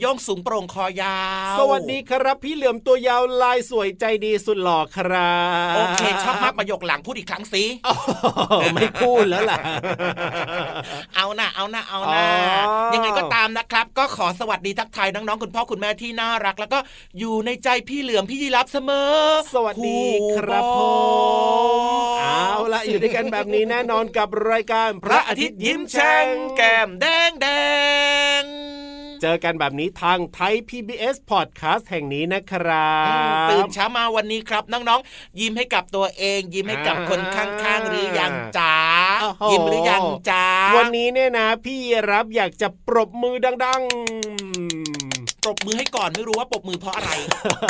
โยงสูงโปร่งคอยาว สวัสดีครับพี่เหลือมตัวยาวลายสวยใจดีสุดหล่อครับโอเคชอบมากประโยคหลังพูดอีกครั้งสิไม่พูดแล้วล่ะ เอาหน้าเอาหน้าเอาหน้ายังไงก็ตามนะครับ ก็ขอสวัสดีทักทายน้องๆคุณพ่อคุณแม่ที่น่ารัก แล้วก็อยู่ในใจพี่เหลือมพี่ยีรับเสมอ สวัสดีครับผมเอาละอยู่ด้วยกันแบบนี้แน่นอนกับรายการพระอาทิตย์ยิ้มแฉ่งแก้มแดงแดง เจอกันแบบนี้ทางไทย PBS Podcast แห่งนี้นะครับตื่นเช้ามาวันนี้ครับน้องๆ ยิ้มให้กับตัวเอง ยิ้มให้กับคนข้างๆ หรือยังจ้ายิ้มหรือยังจ้าวันนี้เนี่ยนะ พี่รับอยากจะปรบมือดังปรบมือให้ก่อนไม่รู้ว่าปรบมือเพราะอะไร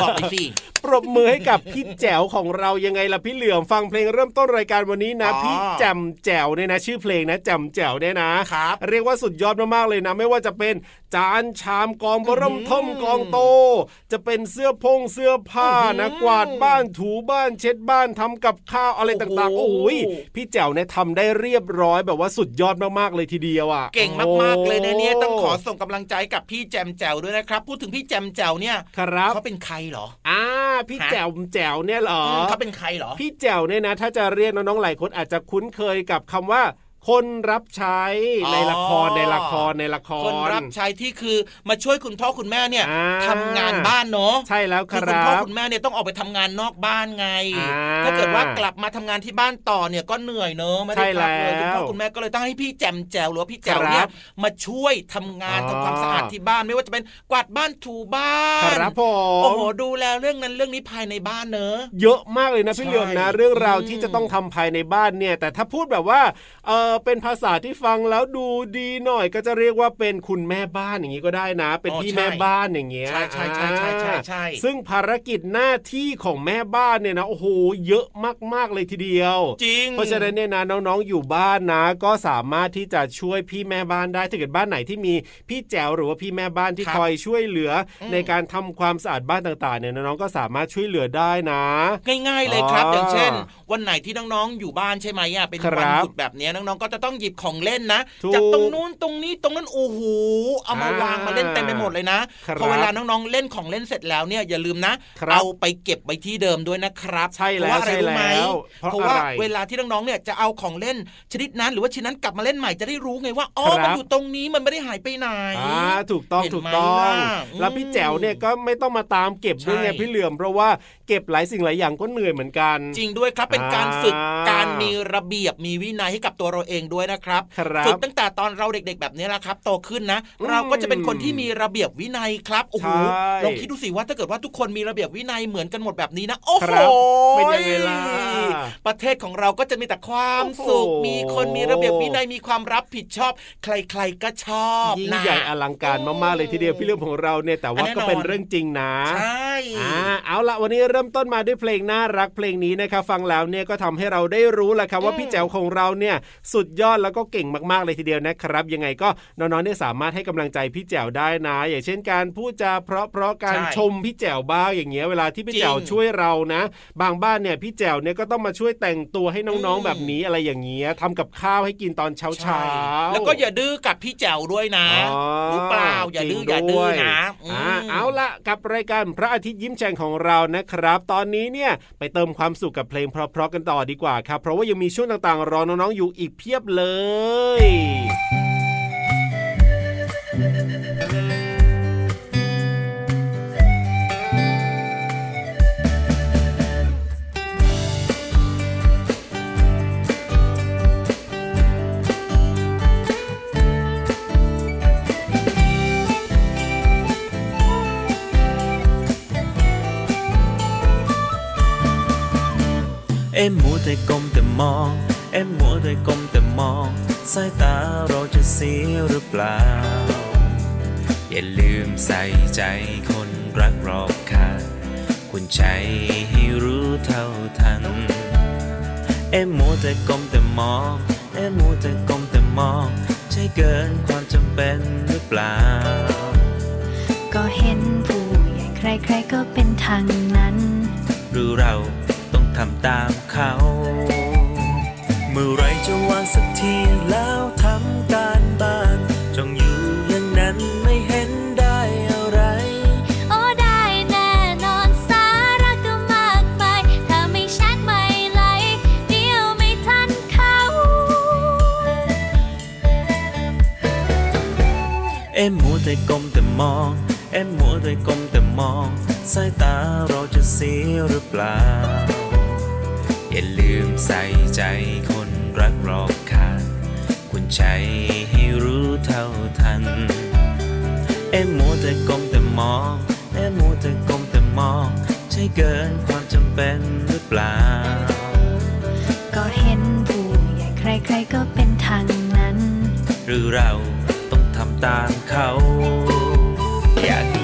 บอกไปสิปรบมือให้กับพี่แจ๋วของเรายังไงล่ะพี่เหลือมฟังเพลงเริ่มต้นรายการวันนี้นะ พี่แจ่มแจ๋วเนี่ยนะ ชื่อเพลงนะแจ่มแจ๋วเนี่ยนะครับเรียกว่าสุดยอดมากๆเลยนะ ไม่ว่าจะเป็น จานชามกองบรมท่มกองโต จะเป็นเสื้อพงเสื้อผ้านะกวาดบ้านถูบ้านเช็ดบ้านทำกับข้าวอะไรต่างๆ โอ้ยพี่แจ๋วเนี่ยทำได้เรียบร้อยแบบว่าสุดยอดมากๆเลยทีเดียวอะเก่งมากๆเลยนะเนี่ยต้องขอส่งกำลังใจกับพี่แจมแจ๋วด้วยนะครับ พูดถึงพี่แจมแจ๋วเนี่ยครับเขาเป็นใครเหรออ่าพี่แจ๋วแจ๋วเนี่ยเหรอเขาเป็นใครเหรอพี่แจ๋วเนี่ยนะ ถ้าจะเรียกน้องๆหลายคนอาจจะคุ้นเคยกับคำว่า คนรับใช้ในละครในละครในละคร คนรับใช้ที่คือมาช่วยคุณพ่อคุณแม่เนี่ยทำงานบ้านเนาะใช่แล้วครับคุณพ่อคุณแม่เนี่ยต้องออกไปทำงานนอกบ้านไง ถ้าเกิดว่ากลับมาทำงานที่บ้านต่อเนี่ยก็เหนื่อยเนาะไม่ได้พักเลยคุณพ่อคุณแม่ก็เลยต้องให้พี่แจมแจวหรือพี่แจวเนี่ยมาช่วยทำงานทำความสะอาดที่บ้านไม่ว่าจะเป็นกวาดบ้านถูบ้านครับผมโอ้โหดูแลเรื่องนั้นเรื่องนี้ภายในบ้านเนอะเยอะมากเลยนะพี่เหลือมนะ เรื่องราวที่จะต้องทำภายในบ้านเนี่ย แต่ถ้าพูดแบบว่าเออเป็นภาษาที่ฟังแล้วดูดีหน่อยก็จะเรียกว่าเป็นคุณแม่บ้านอย่างนี้ก็ได้นะ เป็นพี่แม่บ้านอย่างเงี้ยใช่ใช่ใช่ใช่ใช่ใช่ซึ่งภารกิจหน้าที่ของแม่บ้านเนี่ยนะโอ้โหเยอะมากๆเลยทีเดียว จริง เพราะฉะนั้นเนี่ยนะน้องๆอยู่บ้านนะ ก็สามารถที่จะช่วยพี่แม่บ้านได้ถ้าเกิดบ้านไหนที่มีพี่แจ๋วหรือว่าพี่แม่บ้านที่คอยช่วยเหลือ ในการทำความสะอาดบ้านต่างๆเนี่ยน้องๆก็สามารถช่วยเหลือได้นะ ง่าย ๆเลยครับ อย่างเช่น วันไหนที่น้องๆอยู่บ้านใช่ไหมอะเป็นวันหยุดแบบนี้น้องๆก็จะต้องหยิบของเล่นนะจากตรงนู้นตรงนี้ตรงนั้นโอ้โหเอามาวางมาเล่นเต็มไปหมดเลยนะพอเวลาน้องๆเล่นของเล่นเสร็จแล้วเนี่ยอย่าลืมนะเอาไปเก็บไว้ที่เดิมด้วยนะครับใช่แล้วใช่แล้วเพราะว่าเวลาที่น้องๆเนี่ยจะเอาของเล่นชนิดนั้น หรือว่าชนิดนั้นกลับมาเล่นใหม่จะได้รู้ไงว่าอ๋อมันอยู่ตรงนี้มันไม่ได้หายไปไหนอ่าถูกต้องถูกต้องแล้วพี่แจ๋วเนี่ยก็ไม่ต้องมาตามเก็บด้วยไงพี่เหลื่อมเพราะว่าเก็บหลายสิ่งหลายอย่างก็เหนื่อยเหมือนกัน จริงด้วยครับเป็นการฝึกการมีระเบียบมีวินัยให้กับตัวเราเองด้วยนะครับฝึกตั้งแต่ตอนเราเด็ก ๆ แบบนี้แหละครับโตขึ้นนะ เราก็จะเป็นคนที่มีระเบียบวินัยครับโอ้โหลองคิดดูสิว่าถ้าเกิดว่าทุกคนมีระเบียบวินัยเหมือนกันหมดแบบนี้นะโอ้โหเป็นยังไงล่ะประเทศของเราก็จะมีแต่ความสุขมีคนมีระเบียบวินัยมีความรับผิดชอบ ใคร ๆก็ชอบยิ่งใหญ่อลังการมากๆเลยทีเดียวพี่เรื่องของเราเนี่ยแต่ว่าก็เป็นเรื่องจริงนะใช่อ่าเอาละวันนี้เริ่มต้นมาด้วยเพลงน่ารักเพลงนี้นะครับฟังแล้วเนี่ยก็ทำให้เราได้รู้แหละครับว่าพี่แจ๋วของเราเนี่ยสุดยอดแล้วก็เก่งมากๆเลยทีเดียวนะครับ ยังไงก็น้องๆเนี่ยสามารถให้กำลังใจพี่แจ๋วได้นะ อย่างเช่นการพูดจาเพราะเพราะการชมพี่แจ๋วบ้างอย่างเงี้ยเวลาที่พี่แจ๋วช่วยเรานะ บางบ้านเนี่ยพี่แจ๋วเนี่ยก็ต้องมาช่วยแต่งตัวให้น้องๆแบบนี้อะไรอย่างเงี้ยทำกับข้าวให้กินตอนเช้าเช้าแล้วก็อย่าดื้อกับพี่แจ๋วด้วยนะรู้เปล่าอย่าดื้ออย่าดื้อนะเอาละกับรายการพระอาทิตย์ยิ้มแฉ่งของเรานะครับ ตอนนี้เนี่ยไปเติมความสุขกับเพลงเพราะๆกันต่อดีกว่าครับ เพราะว่ายังมีช่วงต่างๆรอน้องๆอยู่อีกเพียบเลยเอ็มมัวแต่ก้ สายตาเราจะเสียหรือเปล่า อย่าลืมใส่ใจคนรักรอบค่าคุณใจให้รู้เท่าทัน เอ็มมัวแต่ก้มแต่มอง เอ็มมัวแต่ก้มแต่มอง ใช่เกินความจำเป็นหรือเปล่า ก็เห็นผู้ใหญ่ใครๆก็เป็นทางนั้น หรือเราทำตามเขา แต่ก้มแต่มองเอ็มมัวแต่ก้มแต่มองสายตาเราจะเสียหรือเปล่า อย่าลืมใส่ใจคนรักรอบค่าคุณใจให้รู้เท่าทันเอ็มมัวแต่ก้มแต่มองเอ็มมัวแต่ก้มแต่มอง ใช่เกินความจำเป็นหรือเปล่า ก็เห็นผู้ใหญ่ใครๆก็เป็นทางนั้น หรือเรา ต้องทำตามเขา อยาก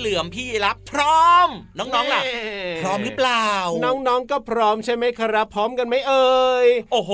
เหลือมพี่รับ พร้อม น้องๆล่ะ พร้อมหรือเปล่า น้องๆก็พร้อมใช่ไหมครับ พร้อมกันไหมเอ่ยโอ้โห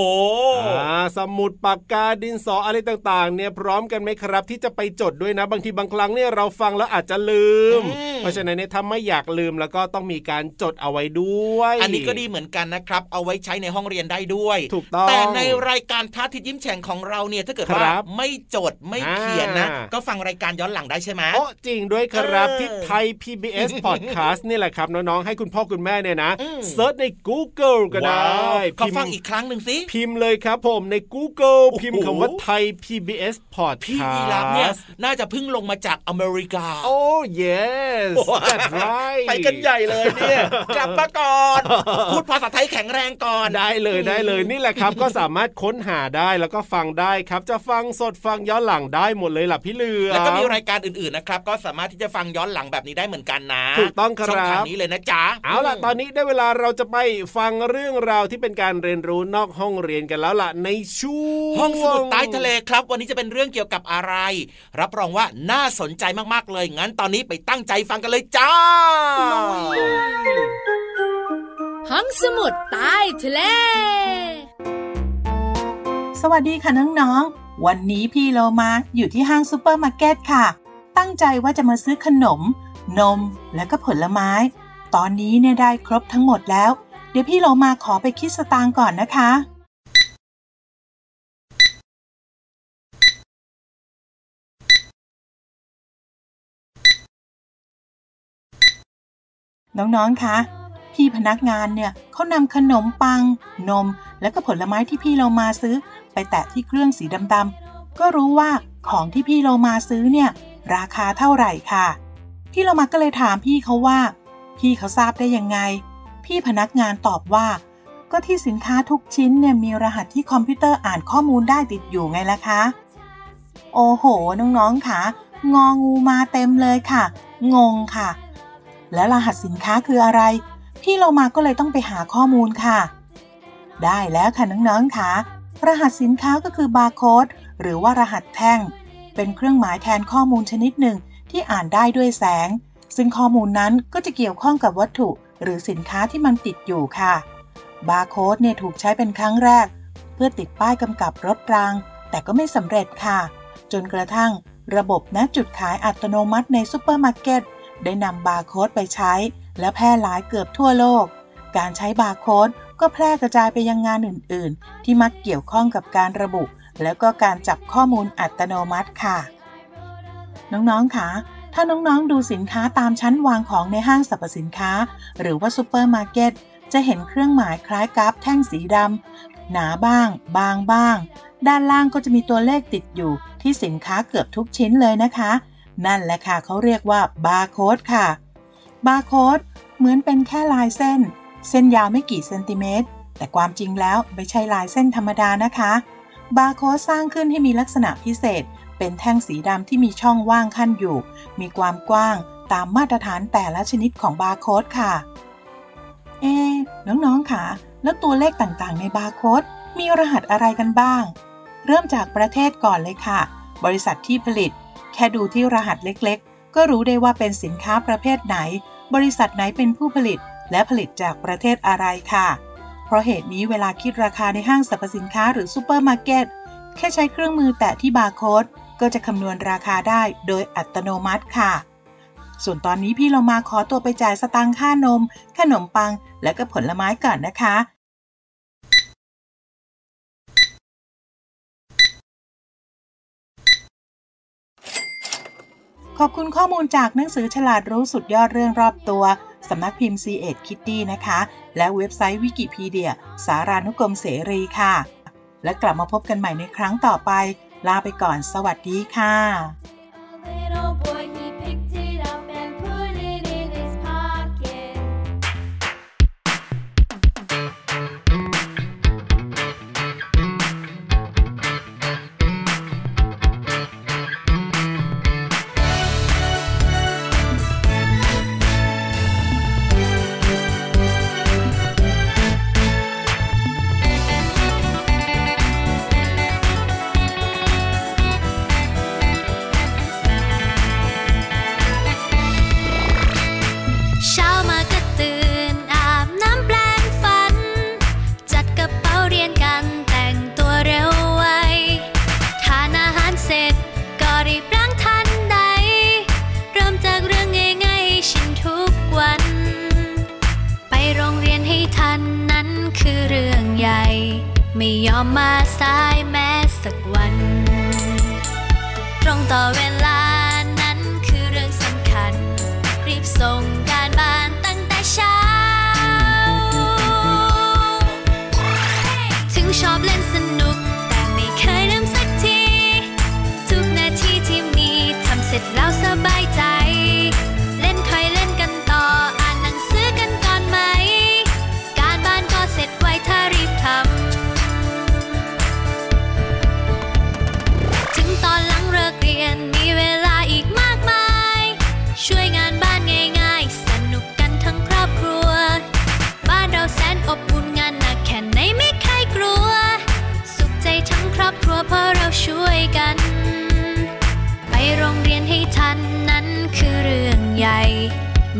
อ่าสมุดปากกาดินสออะไรต่างๆ เนี่ยพร้อมกันไหมครับ ที่จะไปจดด้วยนะ บางทีบางครั้งเนี่ยเราฟังแล้วอาจจะลืมอืม เพราะฉะนั้นเนี่ยถ้าไม่อยากลืมแล้วก็ต้องมีการจดเอาไว้ด้วย อันนี้ก็ดีเหมือนกันนะครับ เอาไว้ใช้ในห้องเรียนได้ด้วย ถูกต้องแต่ในรายการท้าทิศยิ้มแฉ่งของเราเนี่ยถ้าเกิดว่าครับไม่จดไม่เขียนนะอ่าก็ฟังรายการย้อนหลังได้ใช่ไหมโอ้จริงด้วยครับเออที่ไทย PBS Podcast นี่แหละครับน้องๆให้คุณพ่อคุณแม่เนี่ยนะอืมเซิร์ชใน Google ก็ได้ว้าวขอพิมพ์ฟังอีกครั้งหนึ่งสิพิมพ์เลยครับผมใน Google โอ้โหพิมพ์คำว่าไทย PBS พี่ Podcast ยีรับเนี่ยน่าจะเพิ่งลงมาจากอเมริกา โอ้ yes that's right ไปกันใหญ่เลยเนี่ยกลับมาก่อนพูดภาษาไทยแข็งแรงก่อนได้เลยได้เลยนี่แหละครับ ก็สามารถค้นหาได้แล้วก็ฟังได้ครับ จะฟังสดฟังย้อนหลังได้หมดเลยล่ะพี่เหลือแล้วก็มีรายการอื่นๆนะครับก็สามารถที่จะฟังย้อนหลังแบบนี้ได้เหมือนกันนะถูกต้องครับช่องทางนี้เลยนะจ๊ะเอาล่ะตอนนี้ได้เวลาเราจะไปฟังเรื่องราวที่เป็นการเรียนรู้นอกห้องเรียนกันแล้วล่ะในช่วงห้องสมุดใต้ทะเลครับ วันนี้จะเป็นเรื่องเกี่ยวกับอะไร รับรองว่าน่าสนใจมากๆเลยงั้นตอนนี้ไปตั้งใจฟังกันเลยจ้าห้องสมุดใต้ทะเล สวัสดีค่ะน้องๆ วันนี้พี่โลมาอยู่ที่ห้างซูเปอร์มาร์เก็ตค่ะ ตั้งใจว่าจะมาซื้อขนม นมและก็ผลไม้ ตอนนี้เนี่ยได้ครบทั้งหมดแล้ว เดี๋ยวพี่โลมาขอไปคิดสตางค์ก่อนนะคะ น้องๆ คะพี่พนักงานเนี่ยเขานำขนมปัง นม และก็ผลไม้ที่พี่เรามาซื้อ ไปแตะที่เครื่องสีดำๆก็รู้ว่าของที่พี่เรามาซื้อเนี่ย ราคาเท่าไหร่ค่ะ พี่เรามาก็เลยถามพี่เขาว่า พี่เขาทราบได้ยังไง พี่พนักงานตอบว่า ก็ที่สินค้าทุกชิ้นเนี่ยมีรหัสที่คอมพิวเตอร์อ่านข้อมูลได้ติดอยู่ไงล่ะคะ โอ้โห น้องๆค่ะ งองูมาเต็มเลยค่ะ งงค่ะ และรหัสสินค้าคืออะไร พี่เรามาก็เลยต้องไปหาข้อมูลค่ะ ได้แล้วค่ะน้องๆค่ะ รหัสสินค้าก็คือบาร์โค้ดหรือว่ารหัสแท่ง เป็นเครื่องหมายแทนข้อมูลชนิดหนึ่ง ที่อ่านได้ด้วยแสง ซึ่งข้อมูลนั้นก็จะเกี่ยวข้องกับวัตถุ หรือสินค้าที่มันติดอยู่ค่ะ บาร์โค้ดเนี่ยถูกใช้เป็นครั้งแรก เพื่อติดป้ายกำกับรถราง แต่ก็ไม่สำเร็จค่ะ จนกระทั่งระบบณจุดขายอัตโนมัติในซูเปอร์มาร์เก็ตได้นำบาร์โค้ดไปใช้ และแพร่หลายเกือบทั่วโลก การใช้บาร์โค้ดก็แพร่กระจายไปยังงานอื่น ๆ ที่มักเกี่ยวข้องกับการระบุ แล้วก็การจับข้อมูลอัตโนมัติค่ะ น้องๆคะถ้าน้องๆดูสินค้าตามชั้นวางของในห้างสรรพสินค้า หรือว่าซูเปอร์มาร์เก็ตจะเห็นเครื่องหมายคล้ายกราฟแท่งสีดำหนาบ้าง บางบ้าง ด้านล่างก็จะมีตัวเลขติดอยู่ ที่สินค้าเกือบทุกชิ้นเลยนะคะ นั่นแหละค่ะเขาเรียกว่าบาร์โค้ดค่ะ บาร์โค้ดเหมือนเป็นแค่ลายเส้น เส้นยาวไม่กี่เซนติเมตร แต่ความจริงแล้วไม่ใช่ลายเส้นธรรมดานะคะ บาร์โค้ดสร้างขึ้นให้มีลักษณะพิเศษ เป็นแท่งสีดำที่มีช่องว่างคั่นอยู่ มีความกว้างตามมาตรฐานแต่ละชนิดของบาร์โค้ดค่ะ เอ๊น้องๆคะ แล้วตัวเลขต่างๆ ในบาร์โค้ดมีรหัสอะไรกันบ้าง เริ่มจากประเทศก่อนเลยค่ะ บริษัทที่ผลิต แค่ดูที่รหัสเล็กๆ ก็รู้ได้ว่าเป็นสินค้าประเภทไหน บริษัทไหนเป็นผู้ผลิต และผลิตจากประเทศอะไรค่ะ เพราะเหตุนี้เวลาคิดราคาในห้างสรรพสินค้าหรือซูเปอร์มาร์เก็ตแค่ใช้เครื่องมือแตะที่บาร์โค้ด ก็จะคำนวณราคาได้โดยอัตโนมัติค่ะ ส่วนตอนนี้พี่เรามาขอตัวไปจ่ายสตางค์ค่านม ขนมปัง และก็ผลไม้ก่อนนะคะ ขอบคุณข้อมูลจากหนังสือฉลาดรู้สุดยอดเรื่องรอบตัวสำนักพิมพ์ c ีเอ็ดคิตตี้นะคะ และเว็บไซต์วิกิพีเดีย สารานุกรมเสรีค่ะ และกลับมาพบกันใหม่ในครั้งต่อไป ลาไปก่อนสวัสดีค่ะ รีร้าทันใด เริ่มจากเรื่องง่ายๆชินทุกวัน ไปโรงเรียนให้ทันนั้นคือเรื่องใหญ่ ไม่ยอมมาสายแม้สักวัน ตรงต่อเวลา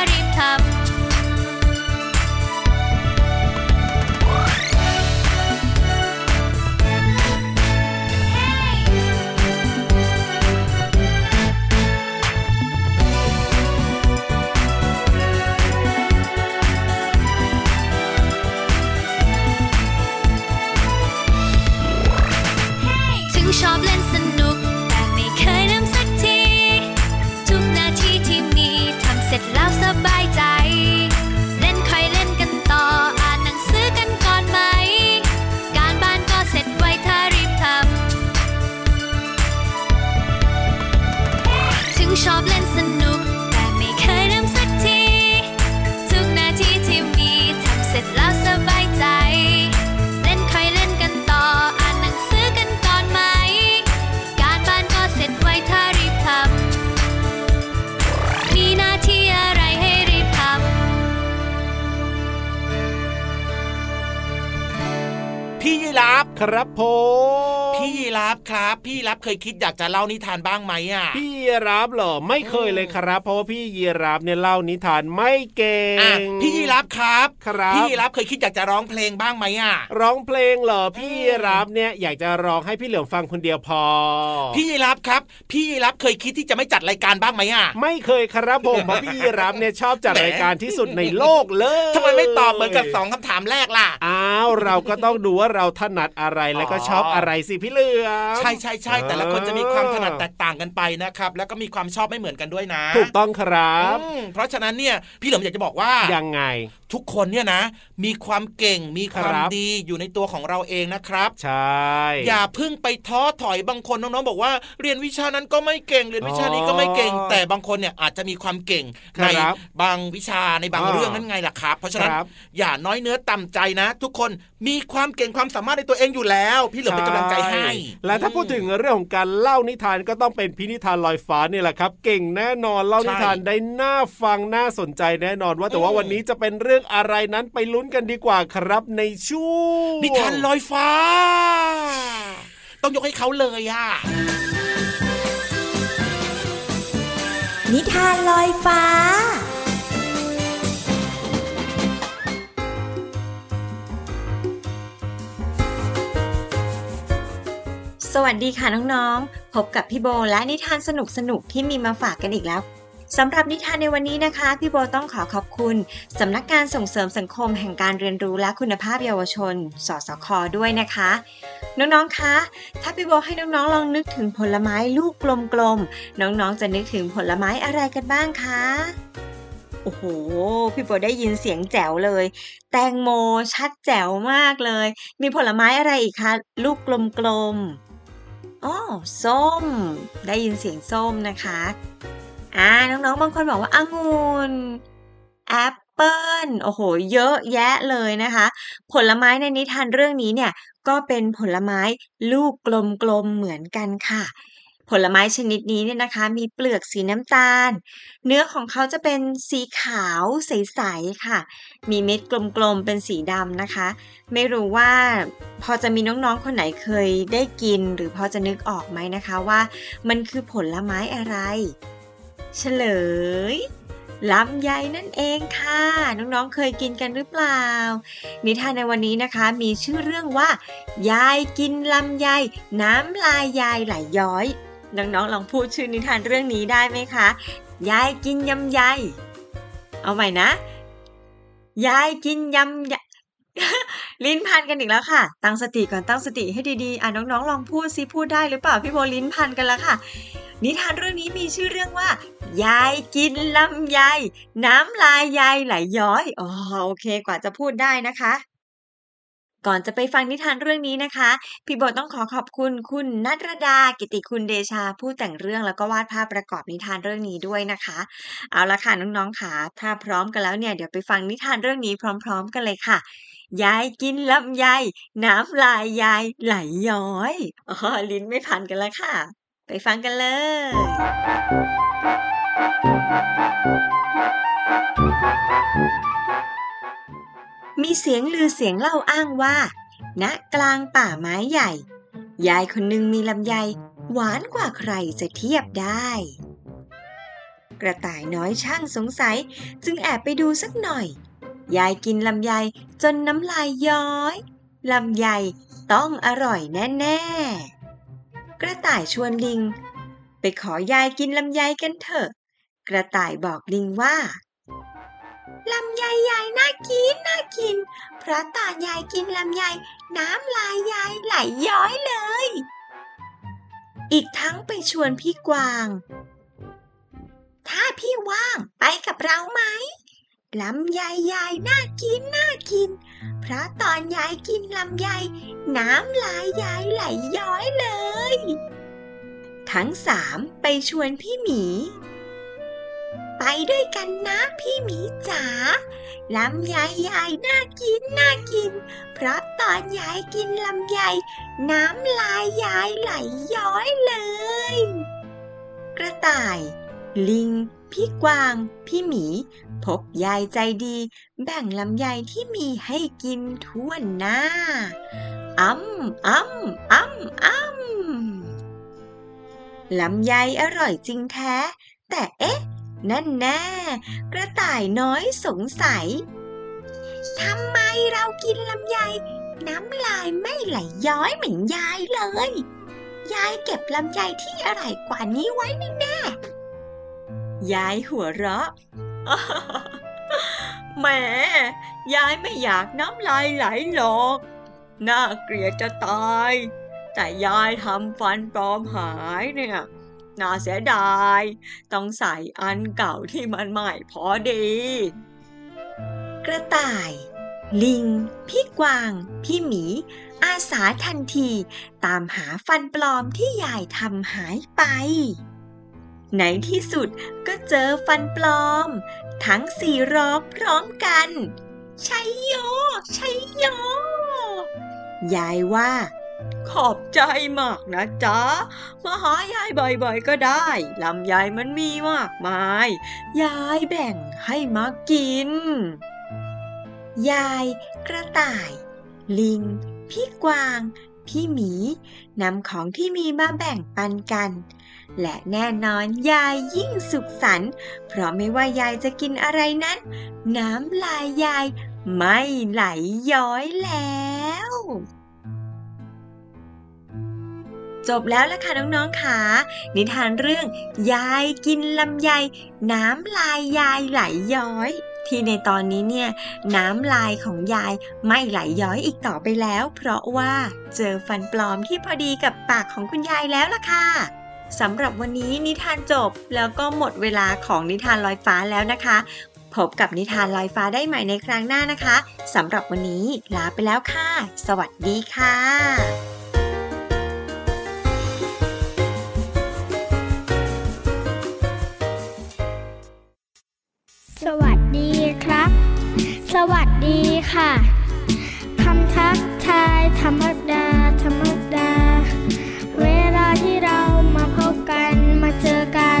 ำ ครับผม พี่ยีรับครับ พี่ยีรับเคยคิดอยากจะเล่านิทานบ้างไหมอะ พี่ยีรับเหรอไม่เคยเลยครับ เพราะว่าพี่ยีรับเนี่ยเล่านิทานไม่เก่อะงพี่ยีรับครับครับพี่ยีรับเคยคิดอยากจะร้องเพลงบ้างไหมอะ ร้องเพลงเหรอพี่ยีรับเนี่ยอยากจะร้องให้พี่เหลือมฟังคนเดียวพอ พี่ยีรับครับ พี่ยีรับเคยคิดที่จะไม่จัดรายการบ้างไหมอะ ไม่เคยครับผมเพราะพี่ยีรับเนี่ยชอบจัดรายการที่สุดในโลกเลยทำไมไม่ตอบเหมือนกับสองคำถามแรกล่ะอ้าวเราก็ต้องดูว่าเราถนัดอะไรแล้วก็ชอบอะไรสิพี่เหลือมใช่ใช่ใช่แต่ละคนจะมีความถนัดแตกต่างกันไปนะครับ แล้วก็มีความชอบไม่เหมือนกันด้วยนะ ถูกต้องครับอืมเพราะฉะนั้นเนี่ยพี่เหลิมอยากจะบอกว่ายังไง ทุกคนเนี่ยนะ มีความเก่งมีความครับดีอยู่ในตัวของเราเองนะครับ ใช่ อย่าเพึ่งไปท้อถอยบางคนน้องๆบอกว่า เรียนวิชานั้นก็ไม่เก่งเรียนวิชานี้ก็ไม่เก่ง แต่บางคนเนี่ยอาจจะมีความเก่งคในรับบางวิชาในบางอ่าเรื่องนั่นไงล่ะครับ เพราะฉะนั้นครับอย่าน้อยเนื้อต่ำใจนะ ทุกคนมีความเก่งความสามารถในตัวเองอยู่แล้ว พี่เหลิมเป็นกำลังใจให้ และถ้าพูดถึงเรื่องของการเล่านิทานก็ต้องเป็นพินิทานลอยฟ้านี่แหละครับ เก่งแน่นอนเล่านิทานได้น่าฟังน่าสนใจแน่นอนว่าแต่ว่าอืมวันนี้จะเป็นเรื่องอะไรนั้นไปลุ้นกันดีกว่าครับในช่วงนิทานลอยฟ้า ต้องยกให้เขาเลยอะนิทานลอยฟ้าสวัสดีค่ะน้องๆ พบกับพี่โบและนิทานสนุกๆ ที่มีมาฝากกันอีกแล้ว สำหรับนิทานในวันนี้นะคะ พี่โบต้องขอขอบคุณสำนักงานส่งเสริมสังคมแห่งการเรียนรู้และคุณภาพเยาวชน สสค ด้วยนะคะ น้องๆ คะ ถ้าพี่โบให้น้องๆ ลองนึกถึงผลไม้ลูกกลมๆ น้องๆ จะนึกถึงผลไม้อะไรกันบ้างคะ โอ้โห พี่โบได้ยินเสียงแจ๋วเลย แตงโมชัดแจ๋วมากเลย มีผลไม้อะไรอีกคะ ลูกกลมๆอ๋อส้ม ได้ยินเสียงส้มนะคะ อ่าน้องๆบางคนบอกว่าองุ่นแอปเปิลโอ้โห เยอะแยะเลยนะคะ ผลไม้ในนิทานเรื่องนี้เนี่ยก็เป็นผลไม้ลูกกลมๆเหมือนกันค่ะผผลไม้ชนิดนี้เนี่ยนะคะ มีเปลือกสีน้ำตาล เนื้อของเขาจะเป็นสีขาวใสๆค่ะ มีเม็ดกลมๆเป็นสีดำนะคะ ไม่รู้ว่าพอจะมีน้องๆคนไหนเคยได้กิน หรือพอจะนึกออกไหมนะคะว่า มันคือผลไม้อะไร เฉลยลำไยนั่นเองค่ะ น้องๆเคยกินกันหรือเปล่า นิทานในวันนี้นะคะมีชื่อเรื่องว่า ยายกินลำไย น้ำลายยายไหลย้อย น้องๆลองพูดชื่อนิทานเรื่องนี้ได้ไหมคะ ยายกินยำไย เอาใหม่นะ ยายกินยำยลิ้นพันกันอีกแล้วค่ะ ตั้งสติก่อนตั้งสติให้ดีๆ อะน้องๆลองพูดซิพูดได้หรือเปล่าพี่โบลิ้นพันกันแล้วค่ะ นิทานเรื่องนี้มีชื่อเรื่องว่า ยายกินลำไย น้ำลายยายไหลย้อยอ๋อโอเคกว่าจะพูดได้นะคะ ก่อนจะไปฟังนิทานเรื่องนี้นะคะ พี่โบต้องขอขอบคุณคุณนัทรดา กิติคุณเดชา ผู้แต่งเรื่องแล้วก็วาดภาพประกอบนิทานเรื่องนี้ด้วยนะคะ เอาละค่ะน้องๆค่ะถ้าพร้อมกันแล้วเนี่ยเดี๋ยวไปฟังนิทานเรื่องนี้พร้อม ๆ กันเลยค่ะยายกินลำไย น้ำลายยายไหลย้อย อ๋อ ลิ้นไม่พันกันแล้วค่ะ ไปฟังกันเลย มีเสียงลือเสียงเล่าอ้างว่าณกลางป่าไม้ใหญ่ ยายคนหนึ่งมีลำไยหวานกว่าใครจะเทียบได้ กระต่ายน้อยช่างสงสัย จึงแอบไปดูสักหน่อย ยายกินลำไยจนน้ำลายย้อยลำไยต้องอร่อยแน่ ๆ กระต่ายชวนลิง ไปขอยายกินลำไยกันเถอะ กระต่ายบอกลิงว่าลำไยยายน่ากินน่ากิน เพราะตอนยายกินลำไยน้ำลายยายไหลย้อยเลย อีกทั้งไปชวนพี่กวาง ถ้าพี่ว่างไปกับเราไหม ลำไยยายน่ากินน่ากิน เพราะตอนยายกินลำไย น้ำลายยายไหลย้อยเลย ทั้งสามไปชวนพี่หมี ไปด้วยกันนะพี่หมีจ๋าลำไยยายน่ากินน่ากิน เพราะตอนยายกินลำไย น้ำลายยายไหลย้อยเลย กระต่าย ลิง พี่กวาง พี่หมี พบยายใจดี แบ่งลำไยที่มีให้กินทั่วหน้าอ้ำอ้ำอ้ำอ้ำลำไยอร่อยจริงแท้ แต่เอ๊ะ นั่นแน่ กระต่ายน้อยสงสัยทำไมเรากินลำไย น้ำลายไม่ไหลย้อยเหมือนยายเลย ยายเก็บลำไยที่อร่อยกว่านี้ไว้แน่ ยายหัวเราะแหมยายไม่อยากน้ำลายไหลหรอก น่าเกลียดจะตาย แต่ยายทำฟันปลอมหายเนี่ย น่าเสียดาย ต้องใส่อันเก่าที่มันใหม่พอดี กระต่าย ลิง พี่กวาง พี่หมี อาสาทันที ตามหาฟันปลอมที่ยายทำหายไป ในที่สุดก็เจอฟันปลอม ทั้งสี่รอบพร้อมกันชัยโยชัยโย ยายว่า ขอบใจมากนะจ๊ะ มาหายายบ่อยๆก็ได้ ลำไยมันมีมากมาย ยายแบ่งให้มากิน ยายกระต่าย ลิง พี่กวาง พี่หมีนำของที่มีมาแบ่งปันกัน และแน่นอนยายยิ่งสุขสันต์เพราะไม่ว่ายายจะกินอะไรนั้น น้ำลายยายไม่ไหลย้อยแล้ว จบแล้วล่ะค่ะน้องๆค่ะนิทานเรื่อง ยายกินลำไย น้ำลายยายไหลย้อย ที่ในตอนนี้เนี่ย น้ำลายของยายไม่ไหลย้อยอีกต่อไปแล้ว เพราะว่าเจอฟันปลอมที่พอดีกับปากของคุณยายแล้วล่ะค่ะ สำหรับวันนี้นิทานจบแล้วก็หมดเวลาของนิทานลอยฟ้าแล้วนะคะ พบกับนิทานลอยฟ้าได้ใหม่ในครั้งหน้านะคะสำหรับวันนี้ลาไปแล้วค่ะ สวัสดีค่ะสวัสดีครับ สวัสดีค่ะ คำทักทายธรรมดา ธรรมดา กันมาเจอกัน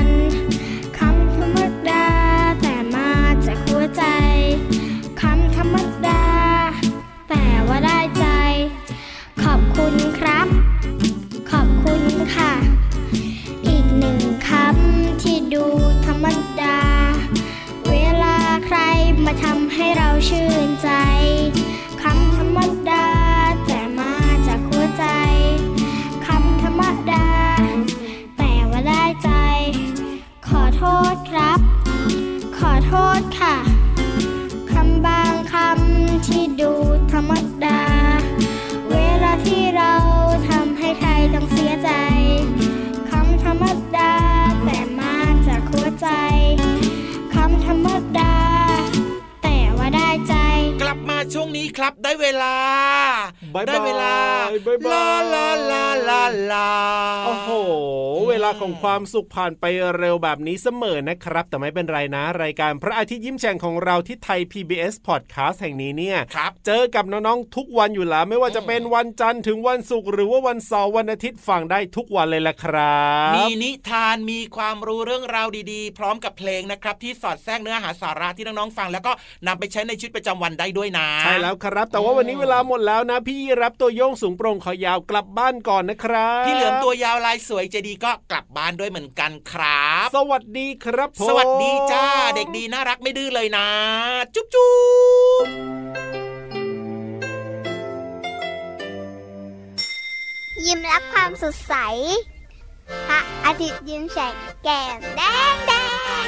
ความสุขผ่านไปเร็วแบบนี้เสมอนะครับ แต่ไม่เป็นไรนะ รายการพระอาทิตย์ยิ้มแฉ่งของเราที่ไทย PBS Podcast แห่งนี้เนี่ยครับเจอกับน้องๆทุกวันอยู่แล้วไม่ว่าจะเป็นวันจันทร์ถึงวันศุกร์หรือว่าวันเสาร์วันอาทิตย์ฟังได้ทุกวันเลยละครับ มีนิทานมีความรู้เรื่องราวดีๆ พร้อมกับเพลงนะครับ ที่สอดแทรกเนื้อหาสาระที่น้องๆฟัง แล้วก็นำไปใช้ในชีวิตประจำวันได้ด้วยนะใช่แล้วครับ แต่ว่าวันนี้เวลาหมดแล้วนะ พี่รับตัวโยงสูงโปร่งขอยาวกลับบ้านก่อนนะครับพี่เหลือมตัวยาวลายสวยใจดีก็กลับบ้านด้วยเหมือนกันครับ สวัสดีครับผมสวัสดีจ้า เด็กดีน่ารักไม่ดื้อเลยนะ จุ๊บจุ๊บยิ้มรับความสดใสพระอาทิตย์ยิ้มแฉกแก้มแดงแดง